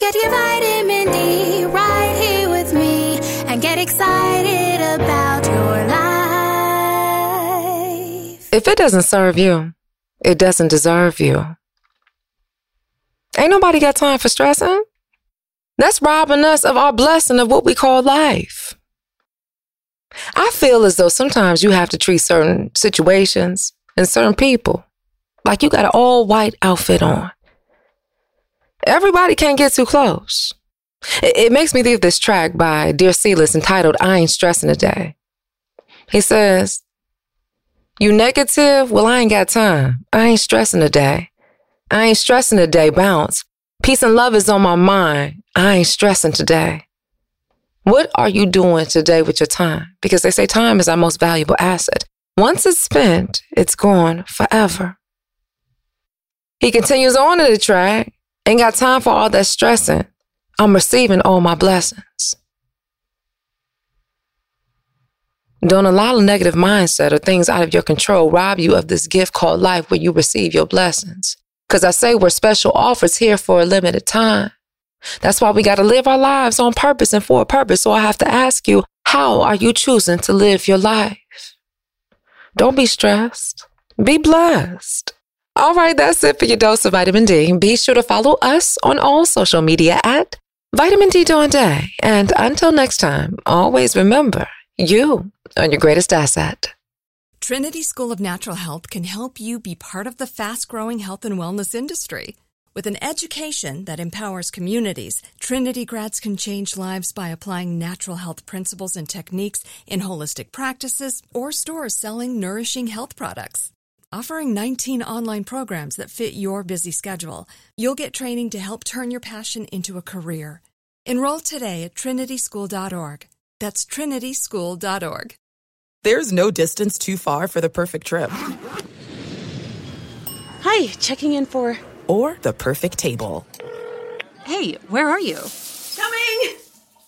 Get your vitamin D right here with me and get excited about your life. If it doesn't serve you, it doesn't deserve you. Ain't nobody got time for stressing. That's robbing us of our blessing of what we call life. I feel as though sometimes you have to treat certain situations and certain people like you got an all white outfit on. Everybody can't get too close. It, it makes me of this track by Dear Silas entitled I Ain't Stressing Today. He says, You negative? Well, I ain't got time. I ain't stressing today. I ain't stressing today, bounce. Peace and love is on my mind. I ain't stressing today. What are you doing today with your time? Because they say time is our most valuable asset. Once it's spent, it's gone forever. He continues on in the track. Ain't got time for all that stressing. I'm receiving all my blessings. Don't allow a negative mindset or things out of your control rob you of this gift called life where you receive your blessings. Because I say we're special offers here for a limited time. That's why we got to live our lives on purpose and for a purpose. So I have to ask you, how are you choosing to live your life? Don't be stressed. Be blessed. All right, that's it for your dose of vitamin D. Be sure to follow us on all social media at Vitamin D Dawn Day. And until next time, always remember you are your greatest asset. Trinity School of Natural Health can help you be part of the fast growing health and wellness industry. With an education that empowers communities, Trinity grads can change lives by applying natural health principles and techniques in holistic practices or stores selling nourishing health products. Offering 19 online programs that fit your busy schedule, you'll get training to help turn your passion into a career. Enroll today at trinityschool.org. That's trinityschool.org. There's no distance too far for the perfect trip. Hi, checking in for. Or the perfect table. Hey, where are you?